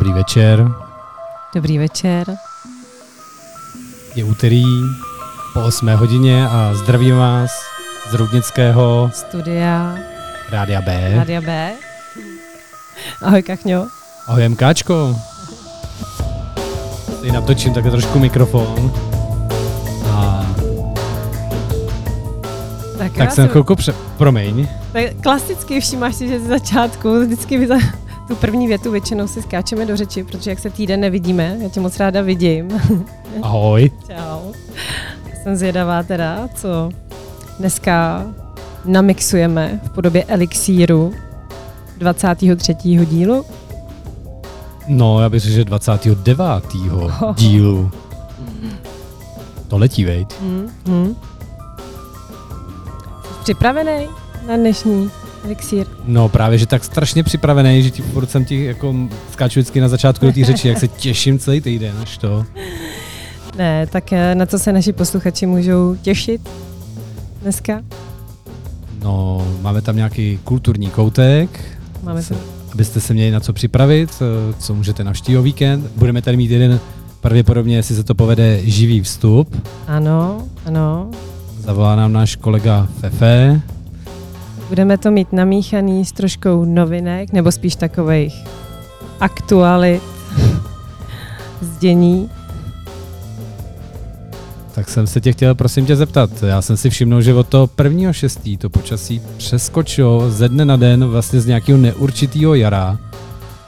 Dobrý večer. Dobrý večer. Je úterý po 8 hodině a zdravím vás z Roudnického Studia Rádia B. Rádia B. Ahoj Kachňo. Ahoj MKčko. Teď natočím takhle trošku mikrofon. A Tak, tak jsem chvilku pře... Promiň. Tak klasicky všímáš si, že z začátku vždycky vy za tu první větu většinou si skáčeme do řeči, protože jak se týden nevidíme, já tě moc ráda vidím. Ahoj. Čau. Jsem zvědavá teda, co dneska namixujeme v podobě elixíru 23. dílu. No, já bych řekl, že 29. dílu. To letí, vejď. Hmm. Hmm. Jsi připravený na dnešní elixír? No právě, že tak strašně připravený, že ti furt jsem ti jako skáču vždycky na začátku do té řeči, jak se těším celý týden, až to. Ne, tak eh, na co se naši posluchači můžou těšit dneska? No, máme tam nějaký kulturní koutek, Máme se, abyste se měli na co připravit, eh, co můžete navštívit o víkend. Budeme tady mít jeden, pravděpodobně, jestli se to povede, živý vstup. Ano, ano. Zavolá nám náš kolega Fefe. Budeme to mít namíchaný s troškou novinek, nebo spíš takových aktualit z dění. Tak jsem se tě chtěl prosím tě zeptat. Já jsem si všiml, že od toho prvního šestý to počasí přeskočilo ze dne na den vlastně z nějakého neurčitého jara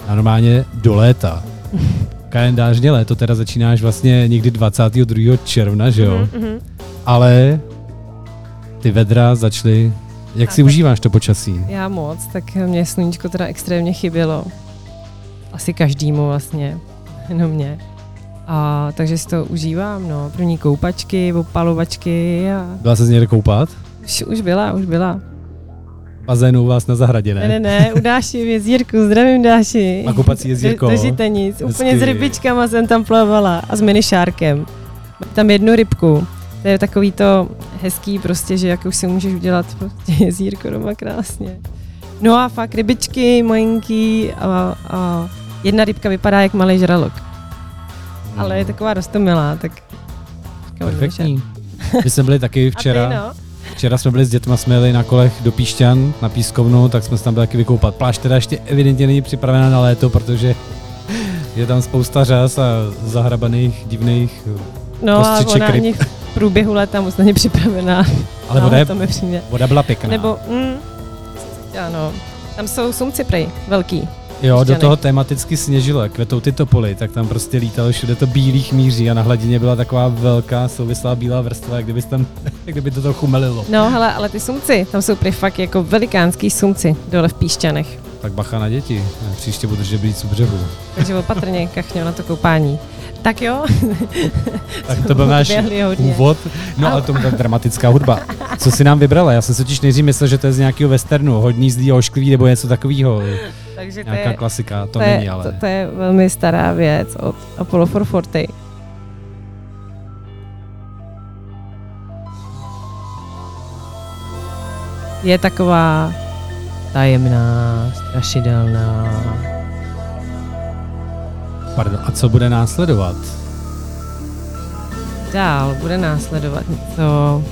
a normálně do léta. Kalendářně léto teda začínáš vlastně někdy 22. června, že jo? Mm-hmm. Ale ty vedra začaly... Jak A si tak- užíváš to počasí? Já moc, tak mě sluníčko teda extrémně chybělo. Asi každému vlastně, jenom mě. A takže si to užívám, no. První koupačky, opalovačky a Byla se z někde koupat? už, už byla, už byla. Bazénu u vás na zahradě, Ne, ne? ne, ne, u Dáši v jezírku, zdravím Dáši. Na koupací jezírko. Do, do úplně Hezky. s rybičkama jsem tam plavala a s minišárkem. Mám tam jednu rybku. To je takový to hezký prostě, že jak už si můžeš udělat prostě jezírko doma krásně. No a fakt rybičky, majinký a, a jedna rybka vypadá jak malý žralok. Ale je taková rostomilá, tak... Perfektní. My jsme byli taky včera. Ty, no? Včera jsme byli s dětma, jsme jeli na kolech do Píšťan, na Pískovnu, tak jsme se tam byli taky vykoupat. Pláž teda ještě evidentně není připravená na léto, protože je tam spousta řas a zahrabaných divných, No a ona ryb. v průběhu léta moc není připravená. ale voda, je, to mi přijde. voda byla pěkná. Nebo, mm, ano, tam jsou sumci prej, velký. jo, do Píšťany. toho tematicky sněžilo, kvetou ty topoly, tak tam prostě lítalo všude to bílých míří a na hladině byla taková velká souvislá bílá vrstva, jak kdyby, tam, jak kdyby to trochu melilo. No hele, ale ty sumci, tam jsou prý fakt jako velikánský sumci dole v Píšťanech. Tak bacha na děti, příště budu blíc u břehu. Takže opatrně, kachňo, na to koupání. Tak jo, Tak to byl náš úvod. No ale to byla dramatická hudba. Co si nám vybrala? Já jsem si totiž nejdřív myslel, že to je z nějakého westernu, hodný zlý ošklivý nebo něco takového. takže to Nějaká je, klasika, to, to, je, není ale. to, to je velmi stará věc od Apollo 440. Je taková tajemná, strašidelná. Pardon, a co bude následovat? Dál bude následovat něco.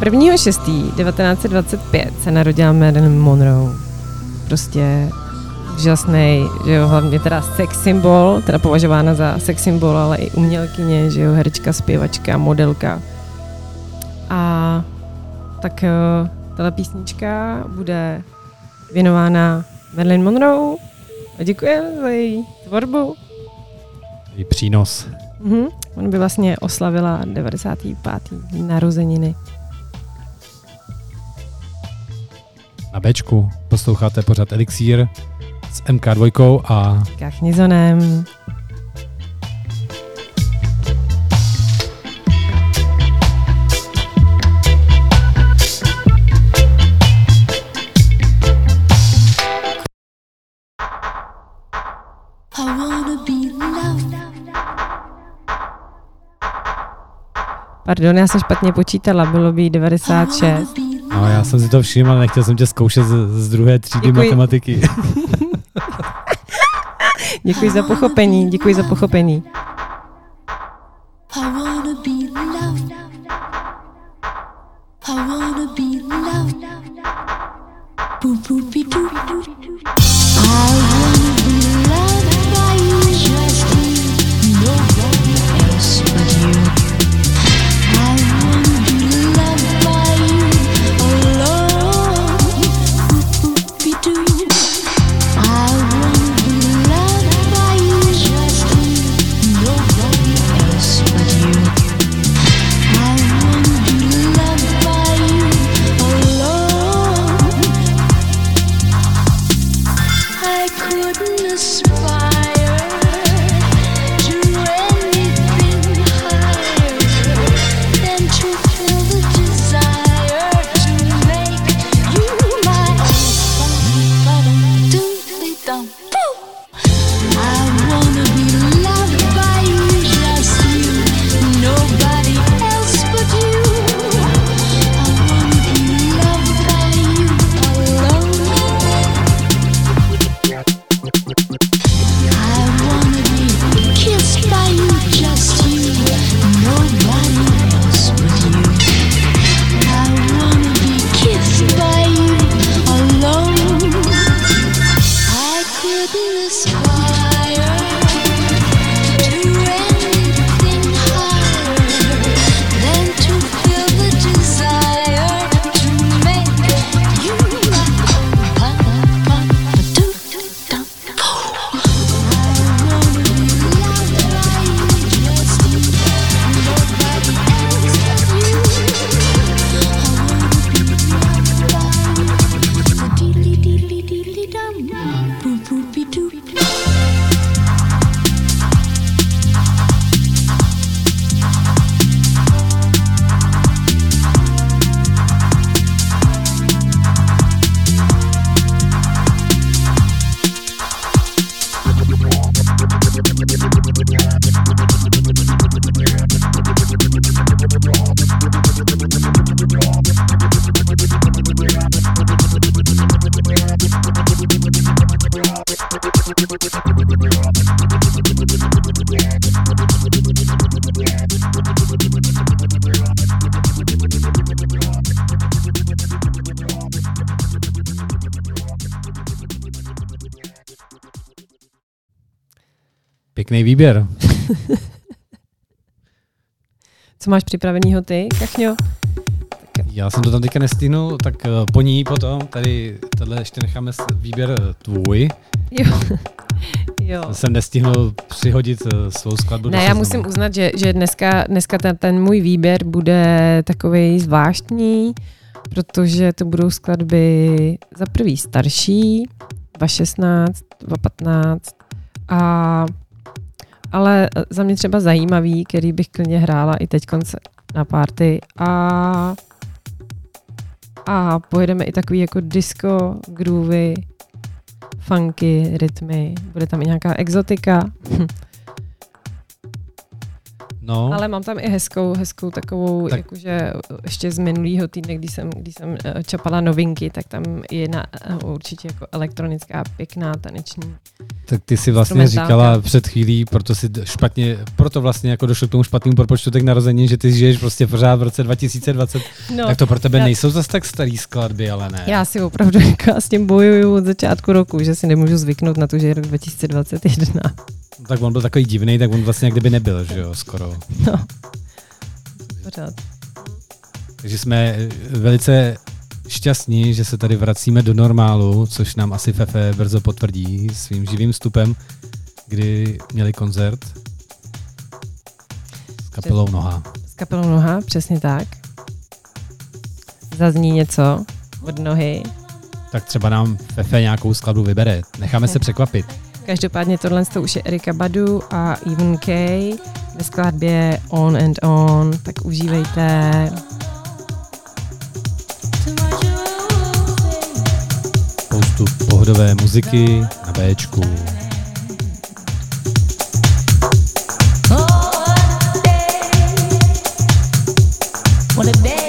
Uh, 1. 6. 1925 se narodila Marilyn Monroe. Prostě úžasný, že jo, hlavně teda sex symbol, teda považována za sex symbol, ale i umělkyně, že jo, herečka, zpěvačka, modelka. A tak uh, tahle písnička bude věnována Marilyn Monroe a děkujeme za její tvorbu. Je přínos. Mhm. On by vlastně oslavila 95. narozeniny. Na Bčku posloucháte pořád Elixír s MK2 a Kachnizonem. Pardon, já jsem špatně počítala, bylo by 96. no, já jsem si to všiml, ale nechtěl jsem tě zkoušet z, z druhé třídy Děkuji. matematiky. Děkuji za pochopení, děkuji za pochopení. I wanna be loved. I Pěkný výběr. Co máš připravenýho ty, Kachňo? Já jsem to tam teďka nestihnul, tak eh, po ní potom, tady tohle ještě necháme výběr eh, tvůj. Jo. jo. Jsem nestihnul přihodit eh, svou skladbu Ne, já musím uznat, že, že dneska, dneska ten, ten můj výběr bude takový zvláštní, protože to budou skladby za prvý starší, 2016, 2015, a, ale za mě třeba zajímavý, který bych klidně hrála i teď na party a a pojedeme i takový jako disco, groovy, funky, rytmy, bude tam i nějaká exotika. No, Ale mám tam i hezkou, hezkou takovou, Tak- tak. jakože ještě z minulého týdne, když jsem, když jsem eh, čapala novinky, tak tam je jedna eh, určitě jako elektronická, pěkná, taneční. tak ty si vlastně říkala před chvílí, proto si špatně, proto vlastně jako došlo k tomu špatnému propočtu těch narozenin, že ty žiješ prostě pořád v roce 2020, No, tak to pro tebe já- nejsou zase tak starý skladby, ale ne. já si opravdu jako s tím bojuju od začátku roku, že si nemůžu zvyknout na to, že je rok 2021. Tak on byl takový divný, tak on vlastně jak kdyby nebyl, že jo, skoro. No. Pořád. Takže jsme eh, velice šťastní, že se tady vracíme do normálu, což nám asi Fefe brzo potvrdí svým živým vstupem, kdy měli koncert s kapelou Noha. S kapelou noha, přesně tak. Zazní něco od nohy. Tak třeba nám Fefe nějakou skladbu vybere. Necháme se překvapit. Každopádně tohle to už je Erika Badu a Even K ve skladbě On and On, tak užívejte. Spoustu pohodové muziky na Bčku. What a day, what a day.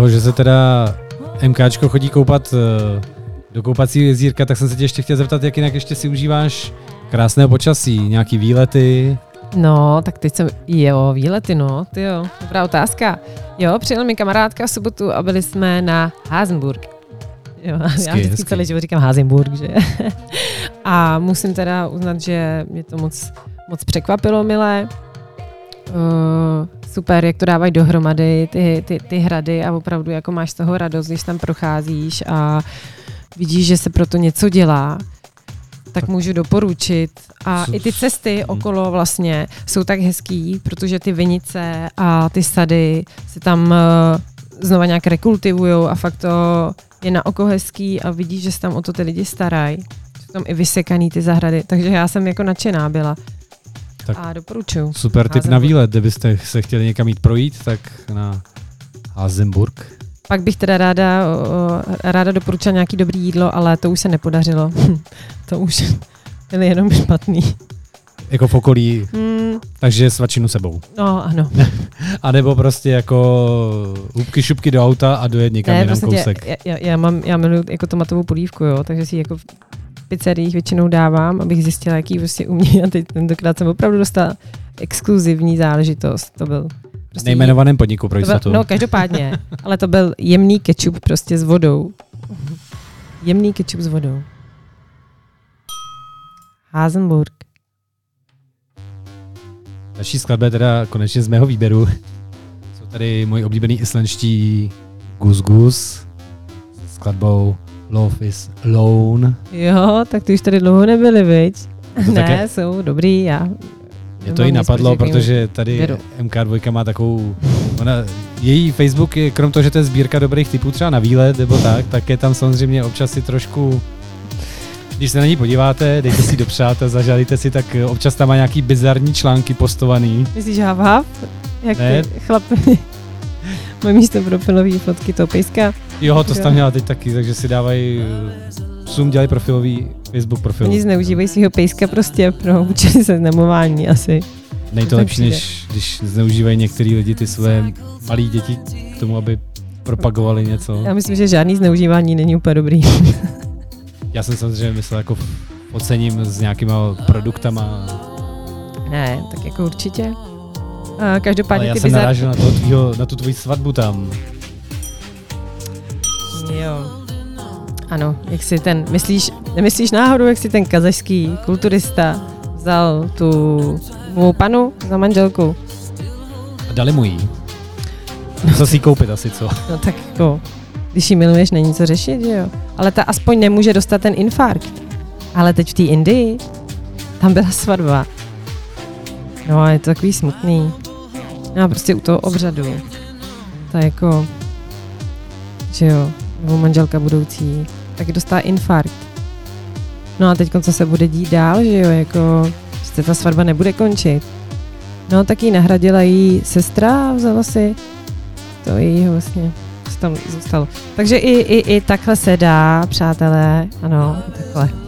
Toho, že se teda MKčko chodí koupat eh, do koupacího jezírka, tak jsem se tě ještě chtěl zeptat, jak jinak ještě si užíváš krásného počasí, nějaký výlety. No, tak teď jsem, jo, výlety, no, ty jo, dobrá otázka. Jo, přijel mi kamarádka v sobotu a byli jsme na Hasenburg. Jo, Hezky, já vždycky hezky. celý život říkám Hasenburg, že? a musím teda uznat, že mě to moc, moc překvapilo, milé. Uh, super, jak to dávají dohromady, ty, ty, ty hrady a opravdu jako máš z toho radost, když tam procházíš a vidíš, že se pro to něco dělá, tak můžu doporučit. A i ty cesty Mhm. okolo vlastně jsou tak hezký, protože ty vinice a ty sady se tam eh, znova nějak rekultivujou a fakt to je na oko hezký a vidíš, že se tam o to ty lidi starají. Jsou tam i vysekaný ty zahrady, takže já jsem jako nadšená byla. Tak- A doporučuju. Super tip na výlet, kdybyste se chtěli někam jít projít, tak na Hasenburg. Pak bych teda ráda, ráda doporučila nějaký dobrý jídlo, ale to už se nepodařilo. to už byly jenom špatný. Jako v okolí, Hmm, takže svačinu sebou. no ano. A nebo prostě jako hubky šupky do auta a dojet někam Ne, jenom prostě kousek. já, já, já, mám, já miluji jako tomatovou polívku, jo, takže si jako pizzeriích většinou dávám, abych zjistila, jaký prostě umí. A teď tentokrát jsem opravdu dostala exkluzivní záležitost. To byl prostě Nejmenovaném podniku pro jistotu. No, každopádně, ale to byl jemný kečup prostě s vodou. Jemný kečup s vodou. Hasenburg. Další skladba je teda konečně z mého výběru. Jsou tady moji oblíbený islandští Gus Gus s skladbou Love is Alone. Jo, tak ty už tady dlouho nebyli, viď? To ne, také- jsou dobrý, já. Mě to i napadlo, protože tady Věru. MK2 má takovou... Ona, její Facebook je, krom toho, že to je sbírka dobrých typů třeba na výlet nebo tak, tak je tam samozřejmě občas si trošku když se na ní podíváte, dejte si do přátel, zažádejte si, tak občas tam má nějaký bizarní články postovaný. Myslíš hav hav? Jak Ne. ty chlapi mají místo profilový fotky toho pejska. Jo, to jsi tam měla teď taky, takže si dávají, psům dělají profilový Facebook profil. Oni zneužívají svého pejska prostě pro účely seznamování asi. Nej to to lepší, než když zneužívají některý lidi ty své malé děti k tomu, aby propagovali něco. Já myslím, že žádný zneužívání není úplně dobrý. Já jsem samozřejmě myslel jako ocením s nějakýma produktama, ne, tak jako určitě. A ale každopádně já ty jsem bizar... narážel na, toho tvýho, na tu tvoji svatbu tam. Jo. Ano, jak si ten, myslíš, nemyslíš náhodou, jak si ten kazašský kulturista vzal tu svou panu za manželku? A dali mu jí. Co si koupit asi, co? No tak jako, když ji miluješ, není co řešit, že jo? Ale ta aspoň nemůže dostat ten infarkt. Ale teď v té Indii, tam byla svatba. No a je to takový smutný. A prostě u toho obřadu. Je jako, že jo, nebo manželka budoucí, tak dostala infarkt. No a teď co se bude dít dál, že jo, jako, že ta svatba nebude končit. No tak ji nahradila jí sestra a vzala si to jejího vlastně, co tam zůstalo. Takže i, i, i takhle se dá, přátelé, ano, takhle.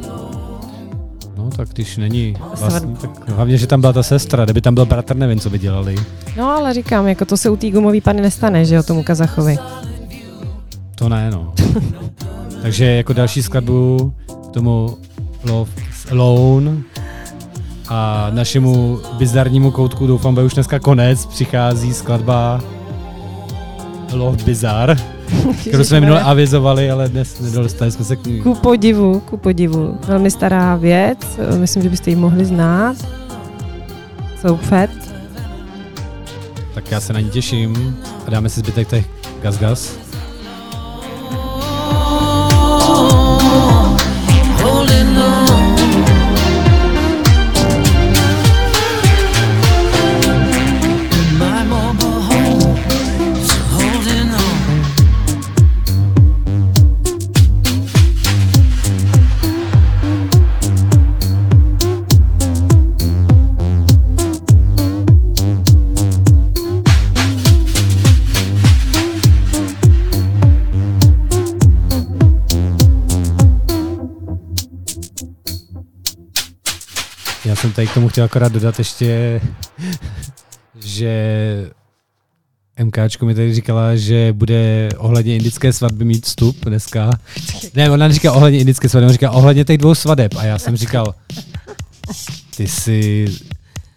Tak když není vlastní, tak hlavně, že tam byla ta sestra, kdyby tam byl bratr, nevím, co by dělali. No ale říkám, jako to se u té gumové pany nestane, že jo, tomu Kazachovi. To ne, no. Takže jako další skladbu k tomu Love Alone a našemu bizarnímu koutku, doufám, bude už dneska konec, přichází skladba Love Bizarre, kterou jsme minule avizovali, ale dnes nedostali jsme se k ní. Ku podivu, ku podivu. Velmi stará věc, myslím, že byste ji mohli znát. Jsou fat. Tak já se na ní těším a dáme si zbytek těch Gas tady k tomu chtěl akorát dodat ještě, že MKčko mi tady říkala, že bude ohledně indické svatby mít vstup dneska. Ne, ona neříká ohledně indické svatby, ona říká ohledně těch dvou svadeb. A já jsem říkal, ty jsi,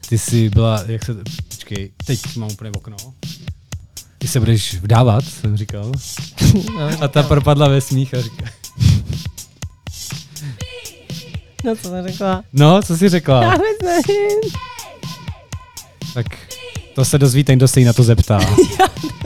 ty jsi byla, jak se, počkej, teď mám úplně okno. Ty se budeš vdávat, jsem říkal. A ta propadla ve smích a říká, No co jsem řekla? no, co jsi řekla? Já vůbec nevím. Tak to se dozví ten, kdo se jí na to zeptá.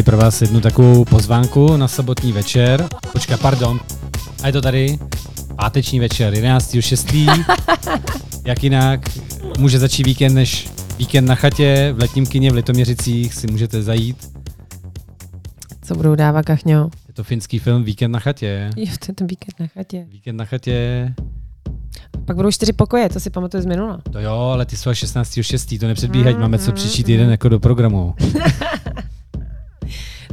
tady pro vás jednu takovou pozvánku na sobotní večer. Počkej, pardon. A je to tady. Páteční večer, 11.6. Jak jinak, může začít víkend než víkend na chatě, v letním kině v Litoměřicích si můžete zajít. Co budou dávat, kachňo? Je to finský film Víkend na chatě. Jo, to je ten víkend na chatě. Víkend na chatě, Pak budou čtyři pokoje, to si pamatuju z minula. to jo, ale ty jsou až 16.6. To nepředbíhať, Mm, máme co mm, příští mm. jako do programu.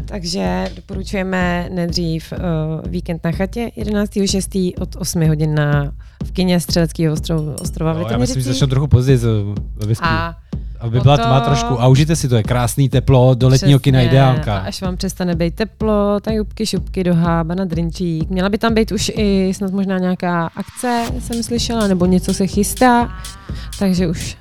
Takže doporučujeme nejdřív uh, víkend na chatě 11.6. od 8 hodin na, v kině Střeleckého ostrova, ostrova v Jo, já myslím, že začnu trochu později Vesku. A Aby byla tma trošku. A užijte si to, je krásný teplo, do letního kina ideálka. A až vám přestane být teplo, tak jubky, šupky do hába na drinčík. Měla by tam být už i snad možná nějaká akce, jsem slyšela, nebo něco se chystá. Takže už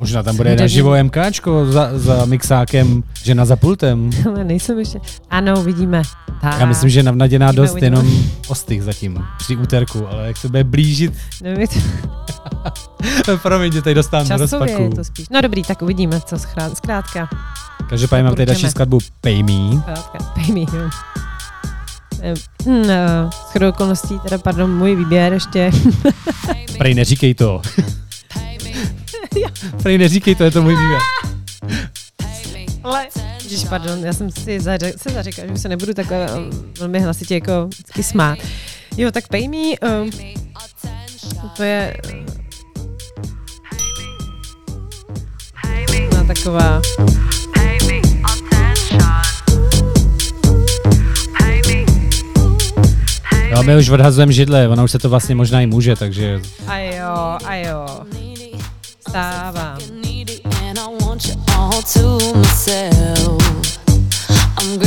Možná tam bude Hudební. naživo MKčko za, za mixákem, žena za pultem. ale nejsem ještě. Ano, uvidíme. Tak. Já myslím, že navnaděná Uvidíme, dost uvidíme. jenom ostych zatím při úterku, ale jak se bude blížit, Nevím, promiň, že tady dostávám do časově je rozpaku. to spíš. No dobrý, tak uvidíme, co schrát, zkrátka. Každopádně mám tady další skladbu Pay Me. Zkrátka, pay me. jo. Eh, hm, eh, Shodou okolností, teda pardon, můj výběr ještě. Prej neříkej to. Prej neříkej to, je to můj výběr. Ale, Ježiš, pardon, já jsem si zaře- se zařekla, že už se nebudu takhle um, velmi hlasitě jako vždycky smát. Jo, tak pay me, um, to je uh, no, taková, Jo, my už odhazujeme židle, ona už se to vlastně možná i může, takže a jo, a jo, estaba. I'm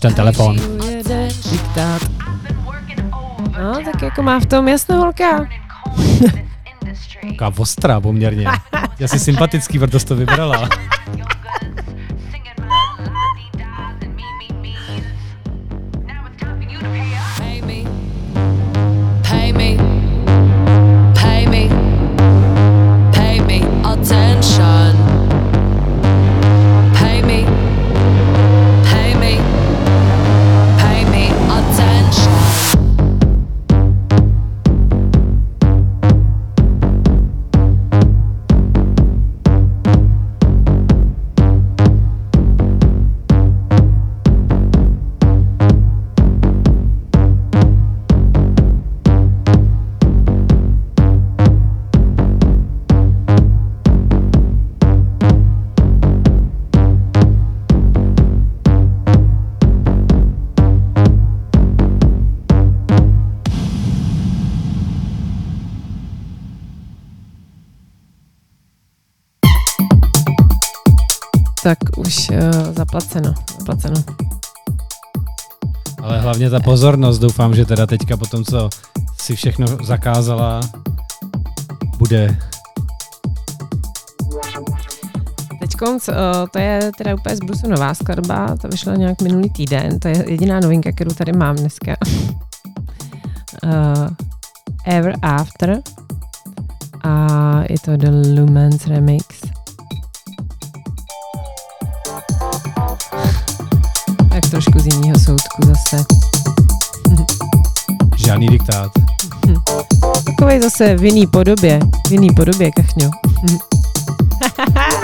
ten telefon. Diktát. No, tak jako má v tom jasno holka. Taková ostrá poměrně. Já si sympatický, proto jsi to vybrala. tak už uh, zaplaceno. zaplaceno. Ale hlavně ta pozornost, doufám, že teda teďka po tom, co si všechno zakázala, bude Teďkonc, uh, to je teda úplně z Brusu nová skladba, ta vyšla nějak minulý týden, to je jediná novinka, kterou tady mám dneska. uh, Ever After a je to The Lumens Remix. Trošku z jiného soudku zase. žádný diktát. Takovej zase v jiný podobě, v jiný podobě, kachňo.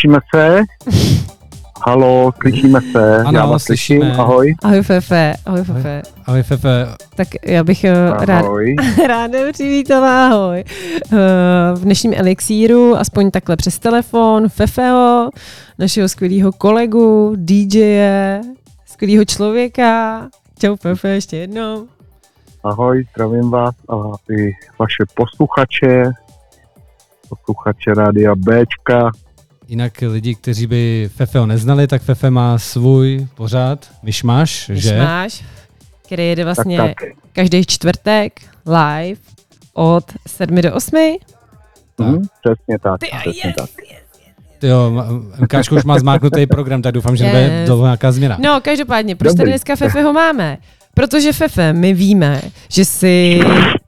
Slyšíme se? Halo, slyšíme se? Ano, Já vás slyšíme. slyším, ahoj. Ahoj Fefe, ahoj Fefe. Ahoj Fefe, Tak já bych eh, rád, Ahoj. ráda přivítala, ahoj. Eh, V dnešním elixíru, aspoň takhle přes telefon, Fefeho, našeho skvělého kolegu, DJe, skvělého člověka. Čau Fefe, ještě jednou. Ahoj, zdravím vás a i vaše posluchače, posluchače Rádia Bčka. Jinak lidi, kteří by Fefeho neznali, tak Fefe má svůj pořád, Myšmaš, že? Máš který jede vlastně Tak, tak. každý čtvrtek live od 7 do 8. Mhm, přesně tak. Ty, přesně yes. tak. Ty Jo, MKčko už má zmáknutý program, tak doufám, že Yes. bude to nějaká změna. No, každopádně, proč tady Dobrý. dneska Fefe ho máme? Protože Fefe, my víme, že jsi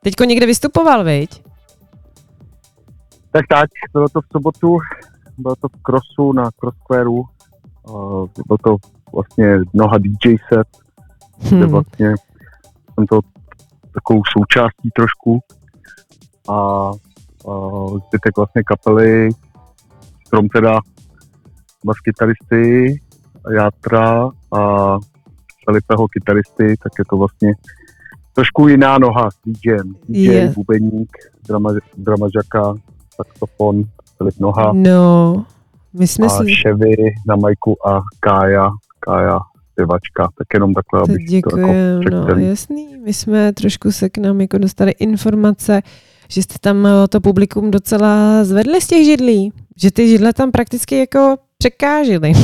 teďko někde vystupoval, viď? Tak tak, bylo to v sobotu, bylo to v Crossu na Crossquareu, uh, bylo to vlastně mnoha DJ set, kde Hm. vlastně jsem to takovou součástí trošku a uh, zbytek vlastně kapely, krom teda bas kytaristy, Játra a Felipeho kytaristy, tak je to vlastně trošku jiná noha s DJem. DJ, Yes. bubeník, drama, dramažaka, saxofon, Filip Noha No, my jsme a si... Chevy na majku a Kája, Kája zpěvačka, tak jenom takhle, To abych to jako děkujem, řekl no jasný. My jsme trošku se k nám jako dostali informace, že jste tam eh, to publikum docela zvedli z těch židlí. Že ty židle tam prakticky jako překážily.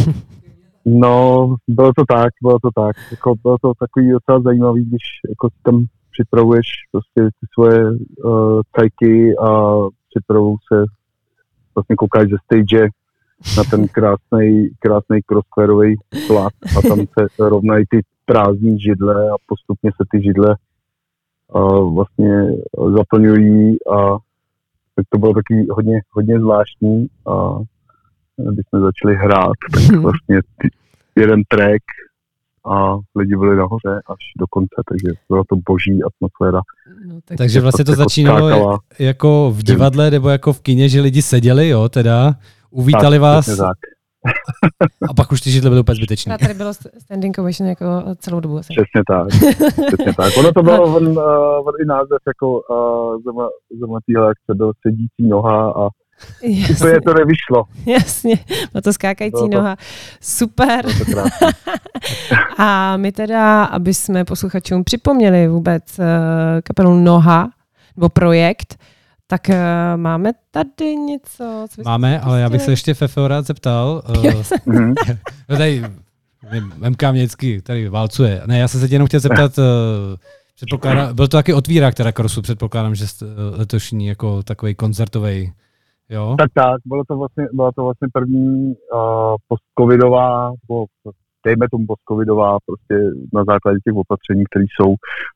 No, bylo to tak, bylo to tak. Jako, bylo to takový docela zajímavý, když jako tam připravuješ prostě ty svoje uh, cajky a připravují se, vlastně koukáš ze stage na ten krásný, krásný crossquareový plat a tam se rovnají ty prázdní židle a postupně se ty židle uh, vlastně zaplňují a tak to bylo taky hodně, hodně zvláštní a když jsme začali hrát, tak vlastně ty, jeden track a lidi byli nahoře až do konce, takže byla to boží atmosféra. No, tak Takže vlastně to Jako začínalo skákala. jako v divadle nebo jako v kině, že lidi seděli, jo, teda, uvítali Tak, vás tak, a pak už ty židle byly úplně zbytečný. A tady bylo standing ovation jako celou dobu asi. přesně tak, přesně tak. Ono to bylo on, uh, on i název jako uh, zema, zema téhle akce byl sedící noha a úplně Jasně, to nevyšlo. jasně, má to skákající Bylo to- noha. Super. To. A my teda, aby jsme posluchačům připomněli vůbec uh, kapelu Noha, nebo projekt, tak uh, máme tady něco. Co Máme, ale já bych se ještě Fefeo rád zeptal. Uh, no tady MK mě vždycky tady válcuje. Ne, já jsem se tě jenom chtěl zeptat, uh, předpokládám, byl to taky otvírák teda Krosu, předpokládám, že jste, uh, letošní jako takový koncertový, jo? Tak tak, bylo to vlastně, byla to vlastně první uh, post-covidová, nebo dejme tomu post-covidová, prostě na základě těch opatření, které jsou,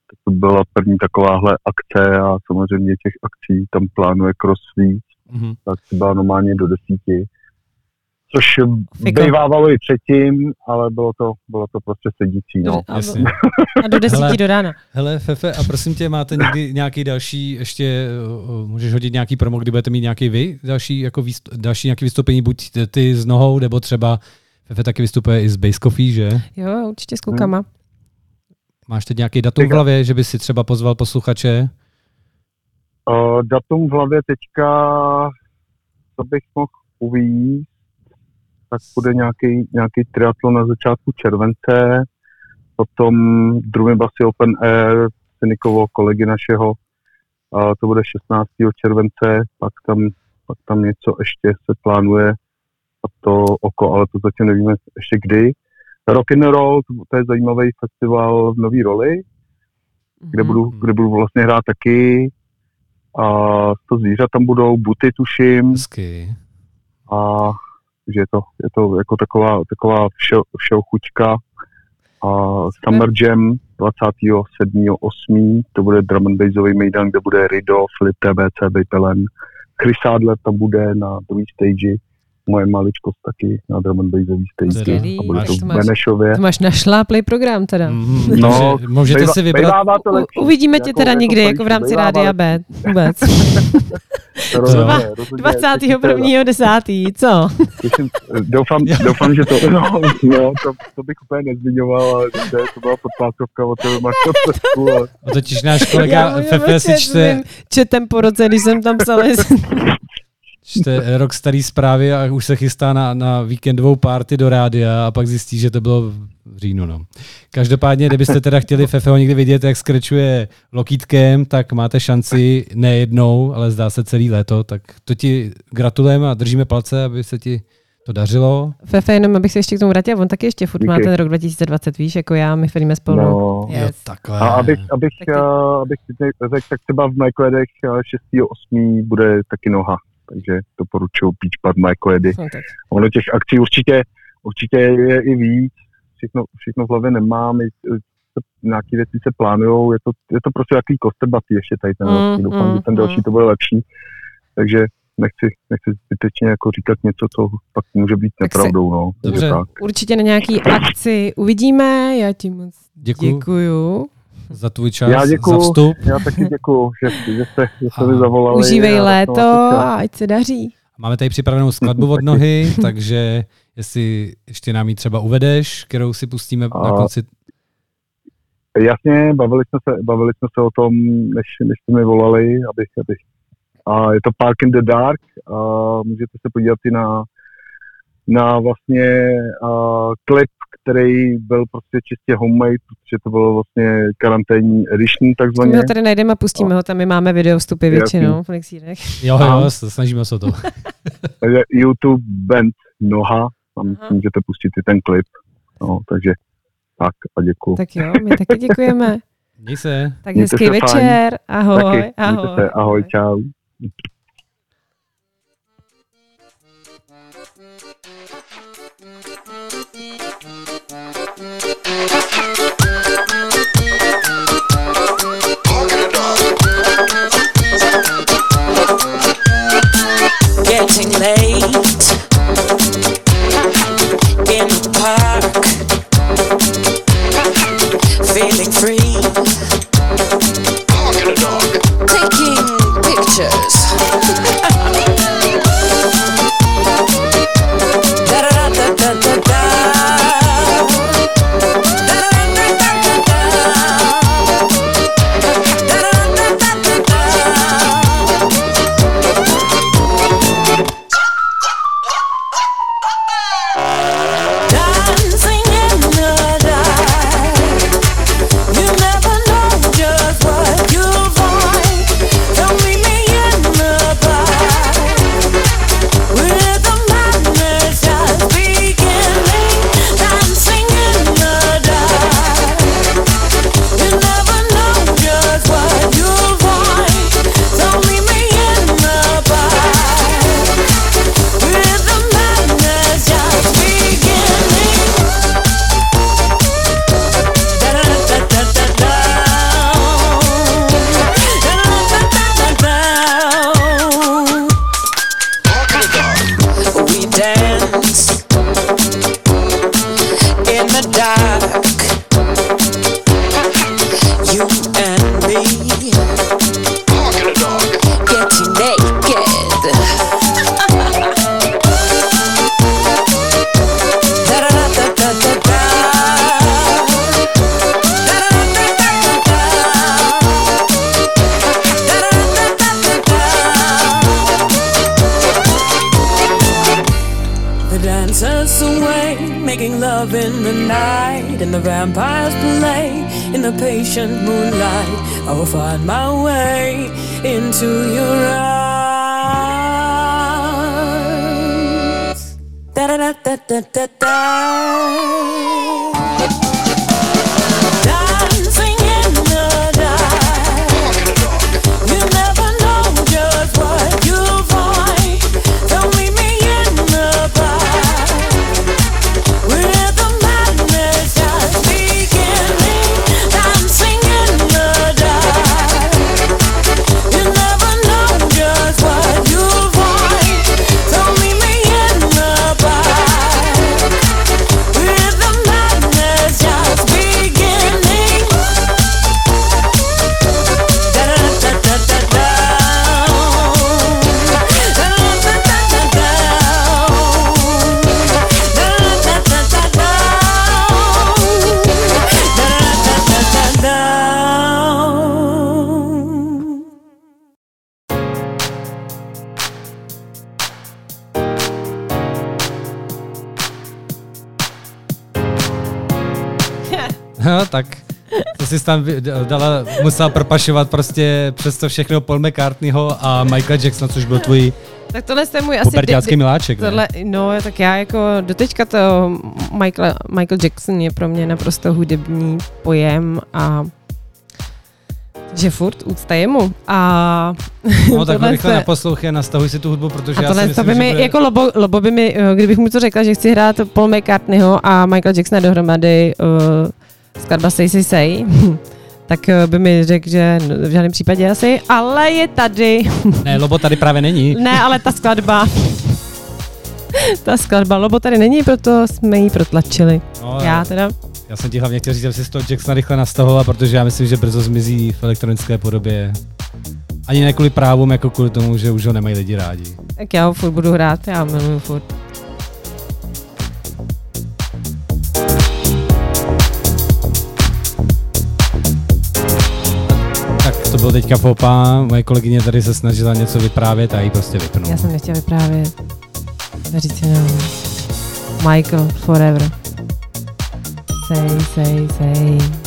tak to byla první takováhle akce a samozřejmě těch akcí tam plánuje Cross víc, Mhm. tak byla normálně do desíti. Což Fiko. bývávalo i předtím, ale bylo to, bylo to prostě sedící. No. A, Jasně. a do desíti Hele. do rána. Hele, Fefe, a prosím tě, máte někdy nějaký další, ještě uh, můžeš hodit nějaký promo, kdy budete mít nějaký vy, další, jako výst, další nějaký vystoupení, buď ty- s nohou, nebo třeba Fefe taky vystupuje i z Base Coffee, že? Jo, určitě s klukama. Máš teď nějaký datum v hlavě, že by si třeba pozval posluchače? Uh, datum v hlavě teďka, co bych mohl uvíct, tak bude nějaký, nějaký triatlon na začátku července, potom druhý basy Open Air, Synikovo kolegy našeho, a to bude 16. července, pak tam, pak tam něco ještě se plánuje, a to oko, ale to zatím nevíme ještě kdy. Rock and Roll, to, to je zajímavý festival v Nový roli, kde Mhm. budu, kde budu vlastně hrát taky. A to zvířat tam budou, buty tuším, Hezky. a že je to, je to jako taková, taková všeho, všeho chuťka. A Summer Jam 27.8. to bude drum and bassový mejdan, kde bude Rido, Filip TBC, Bejpelen. Chris Adler tam bude na druhý stage, moje maličkost taky na drum and bassový stage. Skvělý, A bude to máš- v to máš- Benešově. To máš našláplý program teda. Mhm, No, můžete Bejva- si vybrat, to U, uvidíme tě Jako- teda jako někdy, jako v rámci Rádia. B. Vůbec. Rozhodně, Dva- rozhodně. 21. 10. Co? Těším, doufám, doufám, že to, no, no to, to bych úplně nezmiňoval, ale to, to byla podpásovka od toho Markovsku, ale a totiž náš kolega Fefe si čte, četem po roce, když jsem tam psal. Čte rok starý zprávy a už se chystá na, na víkendovou party do rádia a pak zjistí, že to bylo v říjnu. No. Každopádně, kdybyste teda chtěli Fefeho někdy vidět, jak skrečuje lokítkem, tak máte šanci ne jednou, ale zdá se celý léto, tak to ti gratulujeme a držíme palce, aby se ti to dařilo. Fefe, jenom abych se ještě k tomu vrátil, on taky ještě furt má ten rok 2020, víš, jako já, my chodíme spolu. No, Jo, Yes. takhle. A abych, abych, Tak ty- uh, abych si řekl, tak třeba v Mlékojedech 6.8. bude taky noha. Takže doporučuji Peach Pub Mlékojedy. No, tak. Ono těch akcí určitě, určitě je i víc. Všechno, všechno v hlavě nemám. I, nějaké věci se plánujou. Je to, je to prostě jaký kostrbatý ještě tady ten Mm, mm, Doufám, mm, že ten další mm. to bude lepší. Takže nechci, nechci zbytečně jako říkat něco, co pak může být nepravdou. No. Dobře. tak. Určitě na nějaký akci uvidíme, já ti moc Děkuju děkuju. Za tvůj čas, Já děkuju. za vstup. Já taky děkuju, že, že jste, že jste A mi zavolali. Užívej a léto a ať se daří. Máme tady připravenou skladbu od nohy, takže jestli ještě nám ji třeba uvedeš, kterou si pustíme na A- konci. Jasně, bavili jsme se, bavili jsme se o tom, než, než jste mi volali, abych, abych. A je to Park in the Dark a můžete se podívat i na, na vlastně a, klip, který byl prostě čistě homemade, protože to bylo vlastně karanténní edition My takzvaně. ho tady najdeme a pustíme ho, tam my máme video vstupy většinou v Lexírech. Jo, jo, snažíme se o to. Takže YouTube band Noha, tam Aha. můžete pustit i ten klip. No, takže tak a děkuju. Tak jo, my taky děkujeme. Měj se. Tak Mějte hezký se fajn. večer. Ahoj, Taky, mějte ahoj. se, ahoj, čau. sing it. Da da da jsi tam dala, musela propašovat prostě přes to všechno Paul McCartneyho a Michaela Jacksona, což byl tvůj Tak tohle je můj asi... Puberťácký miláček, ne? Tohle, no, tak já jako doteďka to Michael, Michael Jackson je pro mě naprosto hudební pojem a že furt úcta jemu. A No tak rychle se- naposlouchej a nastavuj si tu hudbu, protože a já tohle si to myslím, by mi, bude... jako lobo, lobo by mi, eh, kdybych mu to řekla, že chci hrát Paul McCartneyho a Michael Jacksona dohromady uh, skladba Say Say Say, tak eh, by mi řekl, že v žádném případě asi, ale je tady. Ne, Lobo tady právě není. Ne, ale ta skladba. ta skladba Lobo tady není, proto jsme ji protlačili. No, Já teda. Já jsem ti hlavně chtěl říct, aby si z toho Jacksona rychle nastahoval, protože já myslím, že brzo zmizí v elektronické podobě. Ani ne kvůli právům, jako kvůli tomu, že už ho nemají lidi rádi. Tak já ho furt budu hrát, já miluju furt. Bylo teďka popa, moje kolegyně tady se snažila něco vyprávět a jí prostě vypnul. Já jsem nechtěla vyprávět. Říct jenom Michael forever. Say, say, say.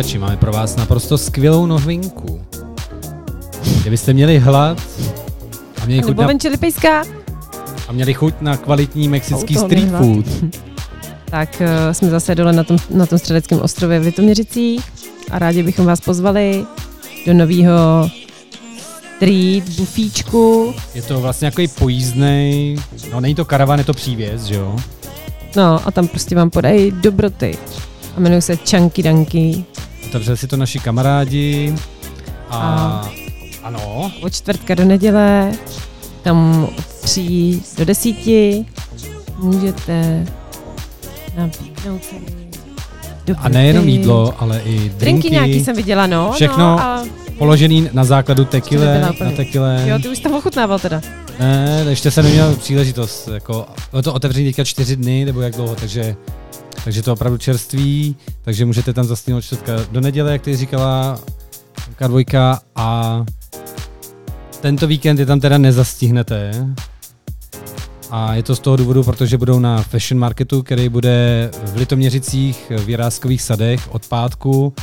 Posluchači, máme pro vás naprosto skvělou novinku. Kdybyste měli hlad a měli chuť na, a měli chuť na kvalitní mexický toho street food, Tak uh, jsme zase dole na tom, na tom středeckém ostrově v Litoměřicích a rádi bychom vás pozvali do nového street bufíčku. je to vlastně jako pojízdnej, no není to karavan, je to přívěz, že jo? No a tam prostě vám podají dobroty. A jmenuje se Chunky Dunky. Otevřeli si to naši kamarádi a, A- ano, Od čtvrtka do neděle, tam od tří do desíti můžete nabídnout a nejenom jídlo, ale i drinky, Drinky nějaký jsem viděla, no. Všechno No, a položený na základu tekile, na tekile. jo, ty už tam ochutnával teda. Ne, ještě jsem neměl příležitost, jako, bylo to otevření teďka čtyři dny, nebo jak dlouho, takže, takže to je opravdu čerství, takže můžete tam zastihnout čtvrtka do neděle, jak ty říkala K2 a tento víkend je tam teda nezastihnete. A je to z toho důvodu, protože budou na Fashion Marketu, který bude v Litoměřicích v Jiráskových sadech od pátku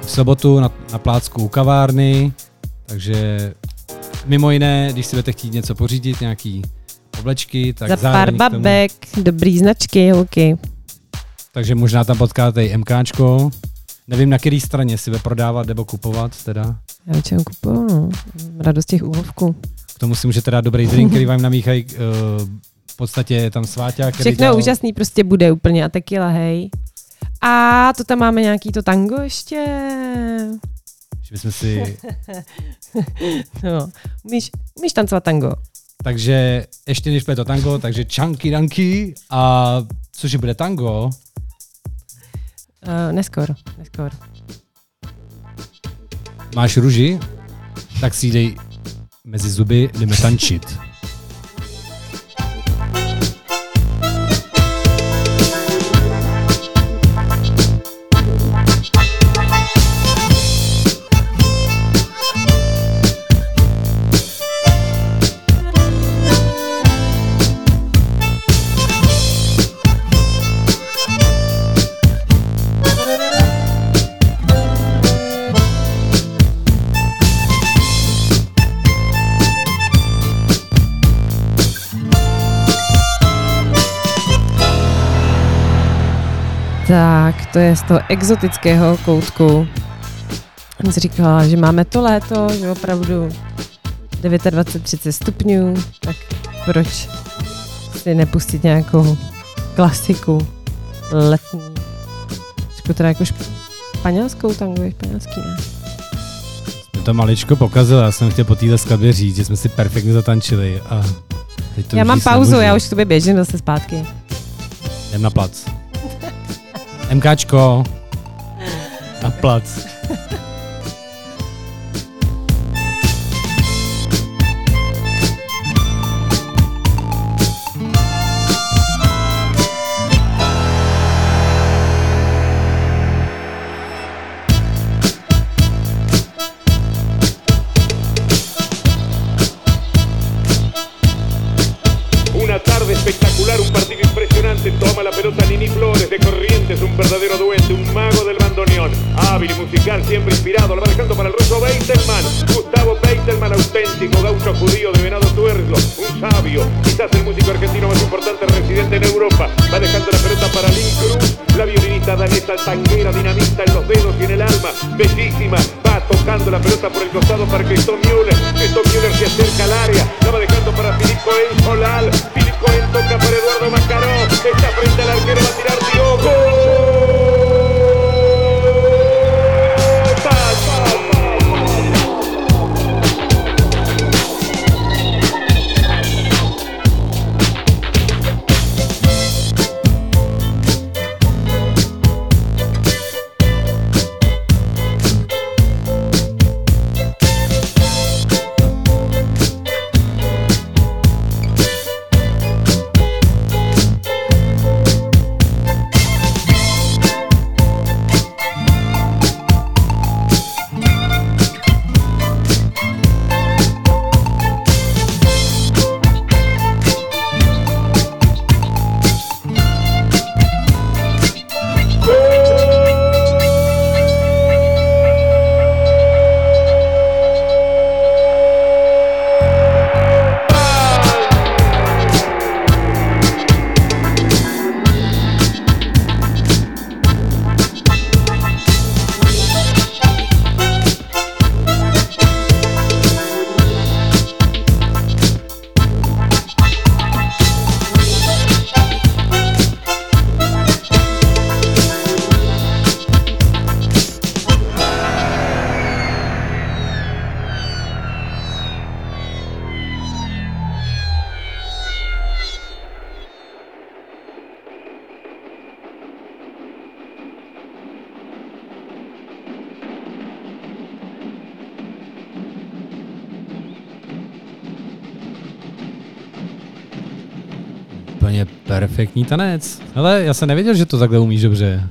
v sobotu na, na plácku u kavárny, takže Mimo jiné, když si budete chtít něco pořídit, nějaký oblečky, tak Za pár zároveň k tomu- babek, dobrý značky, holky. Takže možná tam potkáte i MKčko. Nevím, na které straně si bude prodávat nebo kupovat teda. Já většinou kupuju, no. Radost těch úlovků. K tomu si můžete dát dobrý drink, který vám namíchají. Uh, v podstatě je tam sváťák, Všechno dělal- úžasný prostě bude úplně a tequila, hej. A to tam máme nějaký to tango ještě. Že bychom si... No. Umíš, umíš tancovat tango? takže ještě než bude to tango, takže čanky danky a což bude tango, Uh, neskoro, neskoro. máš ruži, tak si dej mezi zuby, jdeme tančit. To je z toho exotického koutku. Jsem si říkala, že máme to léto, že opravdu 29-30 stupňů, tak proč si nepustit nějakou klasiku letní. Trošku teda jako španělskou tango, je španělský, ne? Mě to maličko pokazilo, já jsem chtěl po téhle skladbě říct, že jsme si perfektně zatančili a teď to já mám pauzu, nemůžu. já už k tobě běžím zase zpátky. Jdem na plac. MKčko. Na plac. Hábil musical, siempre inspirado. Lo va dejando para el ruso Beitelman. Gustavo Beitelman, auténtico gaucho judío de Venado Tuerlo. Un sabio, quizás el músico argentino más importante residente en Europa. Va dejando la pelota para Lynn Cruz, la violinista danesa tanguera, dinamita en los dedos y en el alma. Bellísima, va tocando la pelota por el costado para Cristóbal Müller. Cristóbal Müller se acerca al área, la va dejando para Filip Cohen perfektní tanec. Ale já jsem nevěděl, že to takhle umíš dobře.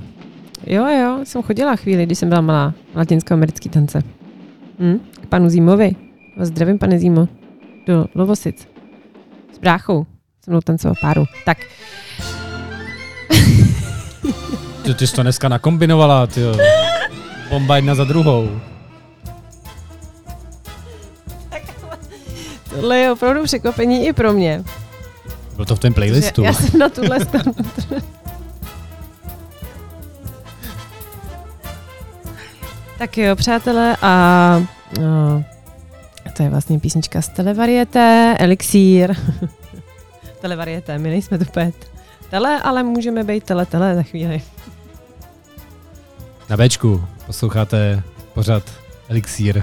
Jo, jo, jsem chodila chvíli, když jsem byla malá, latinskoamerický tance. Hm? K panu Zímovi. Zdravím, pane Zímo. Do Lovosic. S bráchou. Jsem mnou tancoval páru. Tak, Ty, ty jsi to dneska nakombinovala, ty Bomba jedna za druhou. Tohle je opravdu překvapení i pro mě. Byl to v tom playlistu. Já jsem na tuhle stranu. tak jo, přátelé, a no, to je vlastně písnička z Televarieté, Elixír. Televarieté, my nejsme tu pet. Tele, ale můžeme být tele, tele za chvíli. Na Bčku posloucháte pořad Elixír.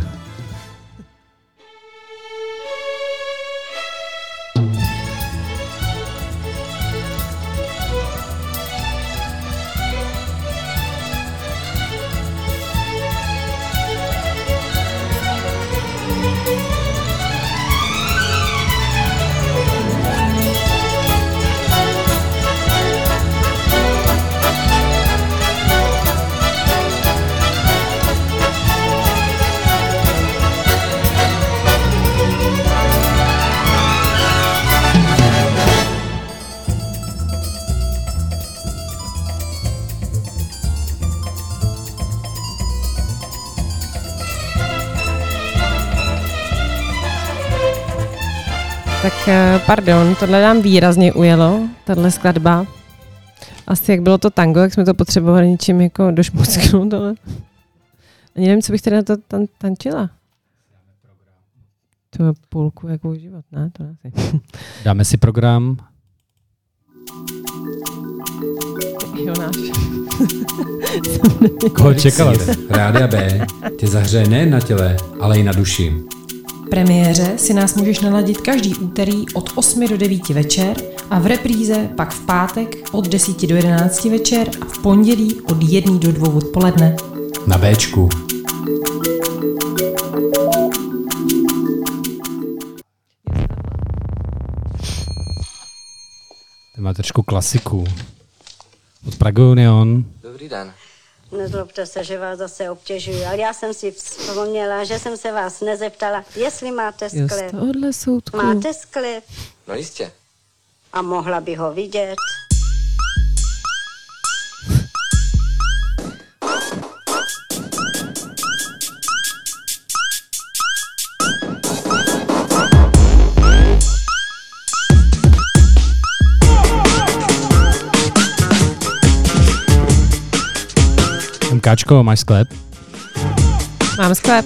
Pardon, tohle nám výrazně ujelo, tahle skladba. Asi jak bylo to tango, jak jsme to potřebovali něčím jako došmucknout, ale ani nevím, co bych teda na to tan- tančila. To je půlku jako život, ne? To asi. Dáme si program. Jo, náš. Koho čekala? Rádia B tě zahřeje nejen na těle, ale i na duši. Premiéře si nás můžeš naladit každý úterý od 8 do 9 večer a v repríze pak v pátek od 10 do 11 večer a v pondělí od 1 do 2 odpoledne. Na Bčku. To má trošku klasiku. Od Pragonion. Dobrý den. Nezlobte se, že vás zase obtěžuji, ale já jsem si vzpomněla, že jsem se vás nezeptala, jestli máte sklep. Máte sklep No jistě. a mohla by ho vidět. MKčko, máš sklep? Mám sklep.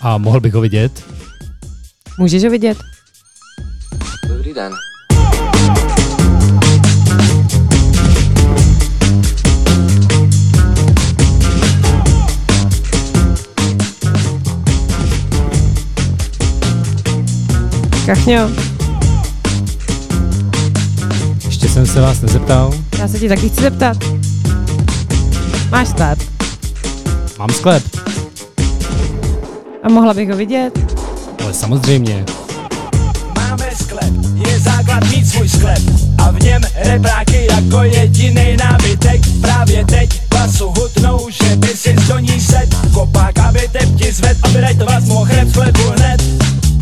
A mohl bych ho vidět? Můžeš ho vidět? Dobrý den. Kachňo, Ještě jsem se vás nezeptal. já se ti taky chci zeptat. Máš sklep Mám sklep. a mohla bych ho vidět? Ale samozřejmě. Máme sklep, je základ mít svůj sklep A v něm repráky jako jediný nábytek Právě teď basu hutnou, že by si do ní set Kopák, aby tep ti zved, aby daj to vás mohl chleb sklepu hned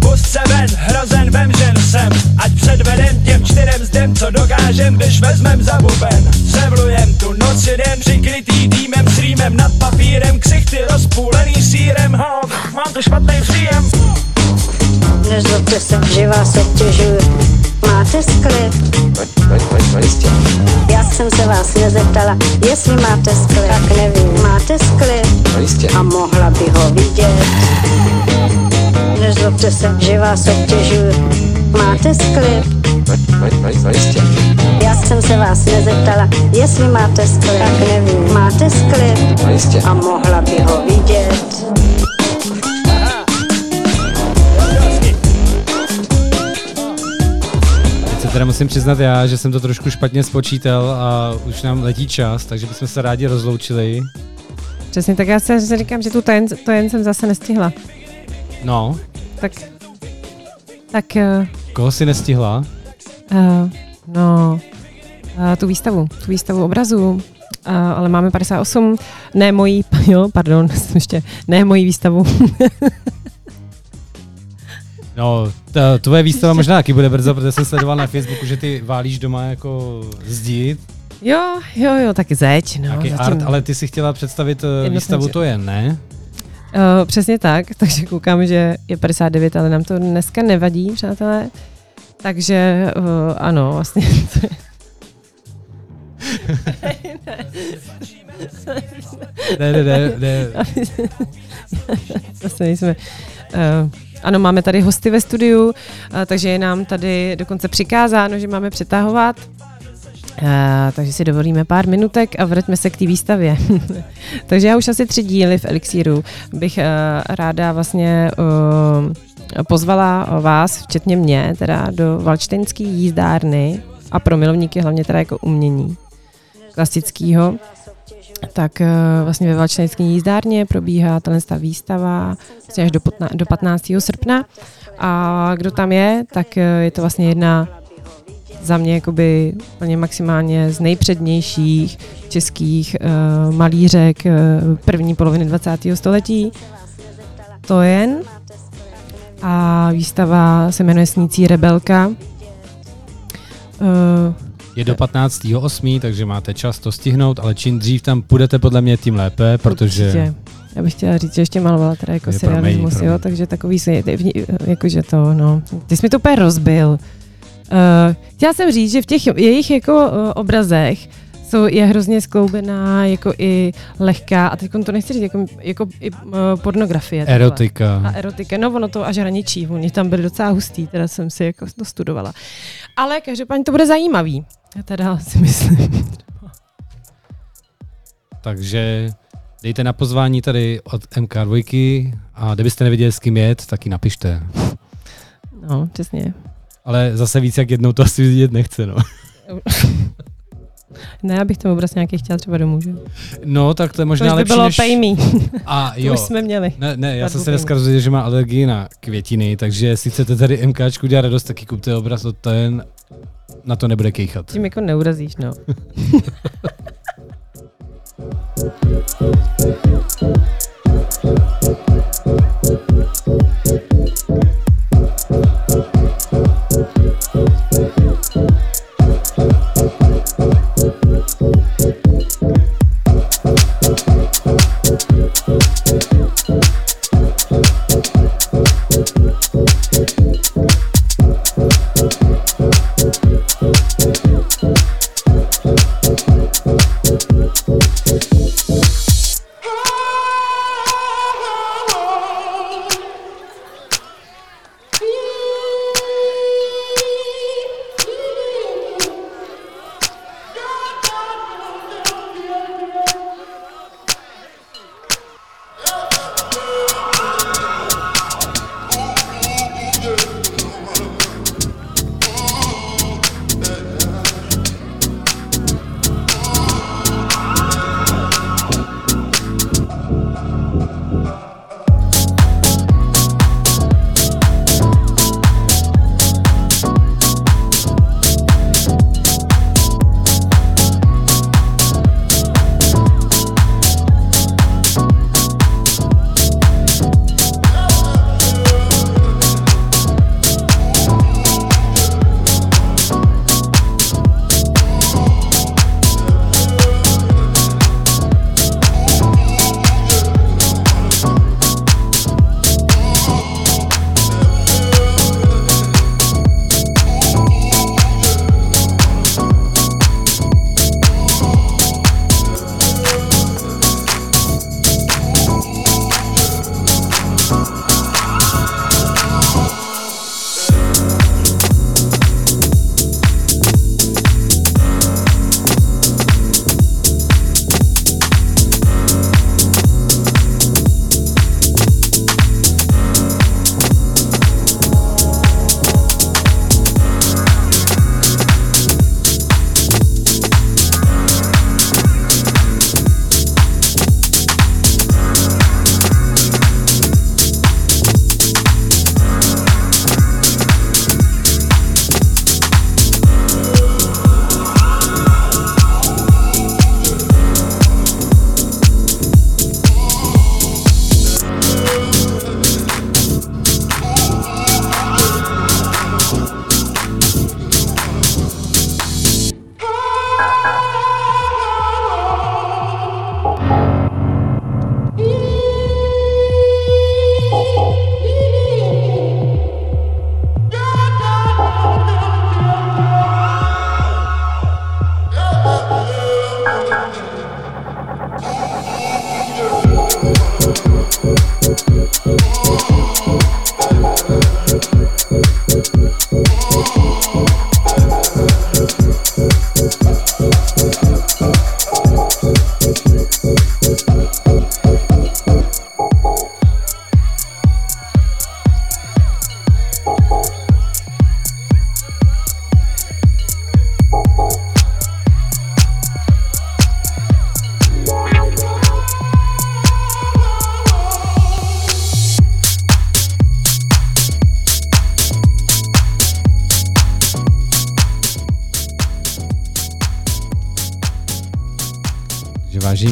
Pust se ven, hrozen vem žen sem Ať předvedem těm čtyřem zdem, co dokážem, když vezmem za buben Převlujem tu noc jeden přikrytý s rýmem nad papírem Ksichty rozpůlený sírem, ho, mám tu špatný příjem Nezlobte se, že vás obtěžuji. Máte sklep? Jistě. Já jsem se vás nezeptala, jestli máte sklep. Tak nevím, máte sklep No jistě. a mohla by ho vidět. Nezlobte se, že vás obtěžuji. Máte sklep? Já jsem se vás nezeptala, jestli máte sklep. Tak nevím, máte sklep No jistě. a mohla by ho vidět. Teď se teda musím přiznat já, že jsem to trošku špatně spočítal a už nám letí čas, takže bychom se rádi rozloučili. Přesně, tak já se, se říkám, že tu to jen, to jen jsem zase nestihla. No, Tak, tak, uh, koho si nestihla? Uh, no, uh, tu výstavu, tu výstavu obrazů, uh, ale máme 58, ne mojí, jo, pardon, jsem ještě, ne mojí výstavu. No, ta, tvoje výstava možná taky bude brzo, protože jsem sledoval na Facebooku, že ty válíš doma jako zdi, jo, jo, jo, taky zeď, no. nějaký zatím. art, ale ty si chtěla představit eh, Jednoznačně. výstavu to jen, ne? Uh, přesně tak, takže koukám, že je 59, ale nám to dneska nevadí, přátelé. Takže uh, ano, vlastně. Ne, ne, ne, ne. Zase nejsme. Uh, ano, máme tady hosty ve studiu, uh, takže je nám tady dokonce přikázáno, že máme přetahovat. Uh, takže si dovolíme pár minutek a vraťme se k té výstavě. takže já už asi tři díly v Elixíru bych uh, ráda vlastně uh, pozvala vás, včetně mě, teda do Valčtenské jízdárny a pro milovníky hlavně teda jako umění klasického. Tak eh, vlastně ve Valčtenské jízdárně probíhá tato výstava vlastně až do, potna, do 15. srpna. A kdo tam je, tak eh, je to vlastně jedna za mě jakoby úplně maximálně z nejpřednějších českých uh, malířek uh, první poloviny 20. století. To jen. A výstava se jmenuje Snící rebelka. Uh, Je do 15.8., takže máte čas to stihnout, ale čím dřív tam půjdete, podle mě, tím lépe, protože... Určitě. Já bych chtěla říct, že ještě malovala teda jako Je, serialismus, promiň, jo, takže takový se, jakože to, no. Ty jsi mi to úplně rozbil. Uh, chtěla jsem říct, že v těch jejich jako uh, obrazech jsou, je hrozně skloubená, jako i lehká, a teď to nechci říct, jako, jako i, uh, pornografie. takhle. Erotika. A erotika, no ono to až hraničí, oni tam byli docela hustý, teda jsem si jako dostudovala. Ale každopádně to bude zajímavý. Já teda si myslím. Takže dejte na pozvání tady od MK2 a kdybyste nevěděli, s kým jet, tak ji napište. No, přesně. Ale zase víc jak jednou to asi vidět nechce, no. Ne, já bych ten obraz nějaký chtěla třeba domů, že? No, tak to je možná to by lepší bylo než... pay me. A To jo. už jsme měli. Ne, ne, já jsem se dneska dozvěděl, že má alergii na květiny, takže jestli chcete tady MKčku dělat radost, taky kupte obraz od ten, na to nebude kejchat. Tím jako neurazíš, no.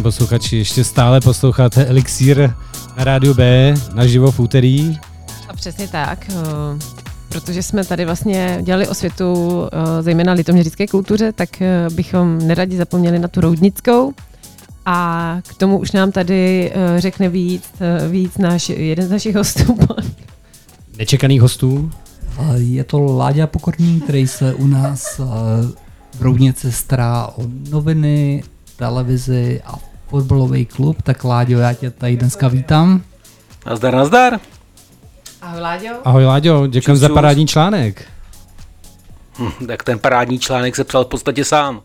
posluchači, ještě stále posloucháte Elixír na rádiu B, naživo v úterý. A přesně tak, eh, protože jsme tady vlastně dělali osvětu eh, zejména litoměřické kultuře, tak eh, bychom neradi zapomněli na tu roudnickou. A k tomu už nám tady řekne víc, víc náš, jeden z našich hostů. Nečekaných hostů. A Je to Láďa Pokorný, který se u nás v Roudnici stará o noviny, televizi a fotbalový klub. Tak Láďo, já tě tady dneska vítám. Nazdar, nazdar. Ahoj Láďo. Ahoj Láďo, děkuji za parádní článek. Hm, tak ten parádní článek se psal v podstatě sám.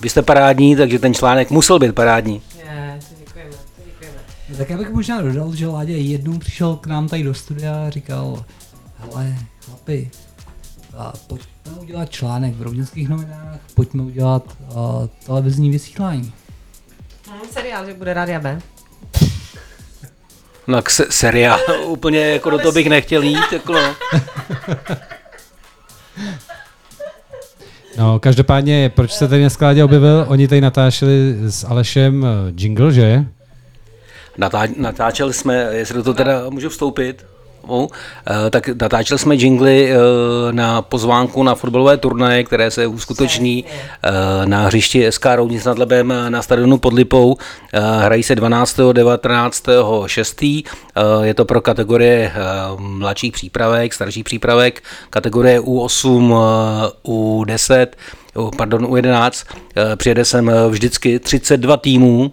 Vy jste parádní, takže ten článek musel být parádní. Je, to děkujeme, to děkujeme. Tak já bych možná dodal, že Láďa jednou přišel k nám tady do studia a říkal, hele, chlapi, a pojďme udělat článek v Roudnických novinách, pojďme udělat uh, televizní vysílání. Hm, seriál, že bude Rádia B. No, tak se, seriál, úplně jako do toho bych nechtěl jít. Jako no. No, každopádně, proč se tady dneska Láďa objevil? Oni tady natáčeli s Alešem eh, jingle, že? Natá, natáčeli jsme, jestli do toho teda můžu vstoupit, Eh, tak natáčeli jsme jingly eh, na pozvánku na fotbalové turnaje, které se uskuteční eh, na hřišti SK Roudnic nad Lebem na stadionu pod Lipou. Hrají se 12. 19. 6. Eh, Je to pro kategorie mladších přípravek, starších přípravek, kategorie U8, eh, U10, oh, pardon, U11. Eh, Přijede sem vždycky 32 týmů,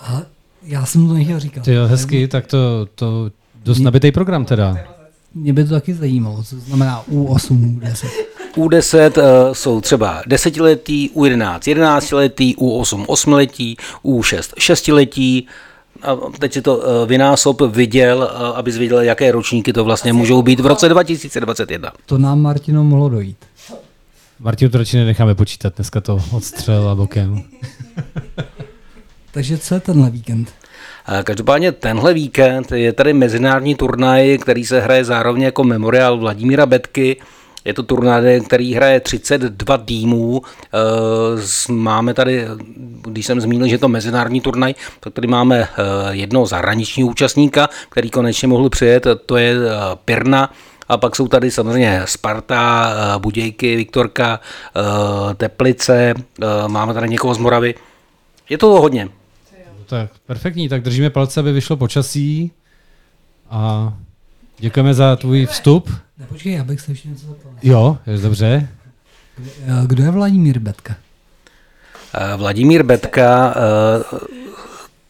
A já jsem to nechtěl říkat. Ty jo, hezky, tak to, to dost nabitý program teda. Mě by to taky zajímalo, co znamená U8, U10. U10 uh, jsou třeba desetiletí, U11 jedenáctiletí, U8 osmiletí, U6 šestiletí. A teď si to uh, vynásob viděl, uh, aby věděl, jaké ročníky to vlastně můžou být v roce 2021. To nám Martino mohlo dojít. Martinu to radši nenecháme počítat, dneska to odstřel a bokem. Takže co je tenhle víkend? Eh, Každopádně tenhle víkend je tady mezinárodní turnaj, který se hraje zároveň jako memoriál Vladimíra Betky. Je to turnaj, který hraje 32 týmů. Eh, Máme tady, když jsem zmínil, že je to mezinárodní turnaj, tak tady máme eh, jednoho zahraničního účastníka, který konečně mohl přijet, to je Pirna. A pak jsou tady samozřejmě Sparta, Budějky, Viktorka, Teplice, máme tady někoho z Moravy. Je to hodně. Tak perfektní, tak držíme palce, aby vyšlo počasí a děkujeme za tvůj vstup. Ne, počkej, já bych se ještě něco zeptal. Jo, je dobře. Eh, Kdo je Vladimír Betka? Eh, Vladimír Betka, eh,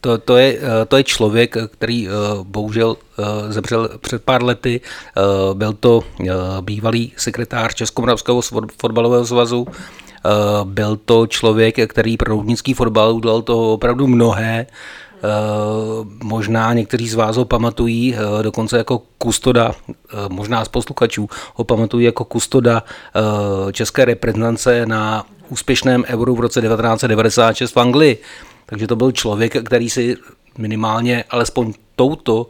to, to, je, to je člověk, který eh, bohužel eh, zemřel před pár lety. Eh, Byl to eh, bývalý sekretář Českomoravského fotbalového svazu. Eh, Byl to člověk, který pro roudnický fotbal udělal toho opravdu mnohé. Eh, Možná někteří z vás ho pamatují eh, dokonce jako kustoda, možná z posluchačů ho pamatují jako kustoda české reprezentace na úspěšném euru v roce 1996 v Anglii. Takže to byl člověk, který si minimálně alespoň touto,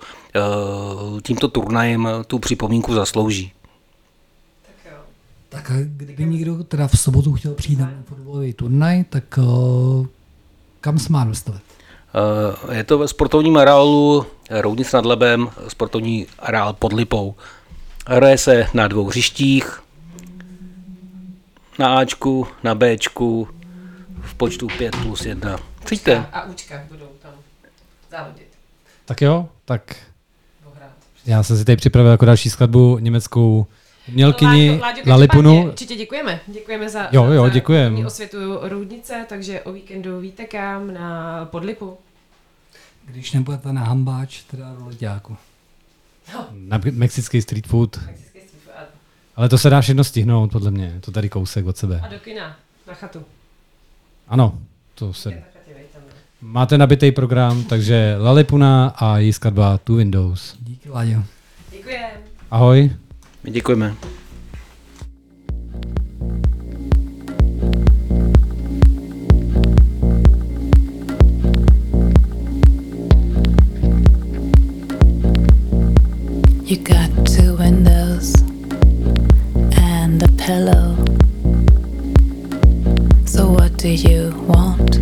tímto turnajem tu připomínku zaslouží. Tak a kdyby někdo teda v sobotu chtěl přijít na fotbalový turnaj, tak uh, kam se má dostavit? Eh, Je to ve sportovním areálu Roudnic nad Lebem, sportovní areál pod Lipou. Hraje se na dvou hřištích, na Ačku, na Bčku, v počtu 5 plus 1. Přijďte. A Učka budou tam závodit. Tak jo, tak já jsem si tady připravil jako další skladbu německou umělkyni Láďo, Láďo, Lalipunu. Určitě děkujeme. Děkujeme za, Jo, jo, za děkujem. osvětu Roudnice, takže o víkendu víte kam na Podlipu. Když nebudete na hambáč, teda do leďáku. Na mexický street food. Ale to se dá všechno stihnout, podle mě. Je To tady kousek od sebe. A do kina, na chatu. Ano, to se... Máte nabitý program, takže Lalipuna a její skladba Two Windows. Díky, Láďo. Děkujeme. Ahoj. Děkujeme. You got two windows and a pillow. So what do you want?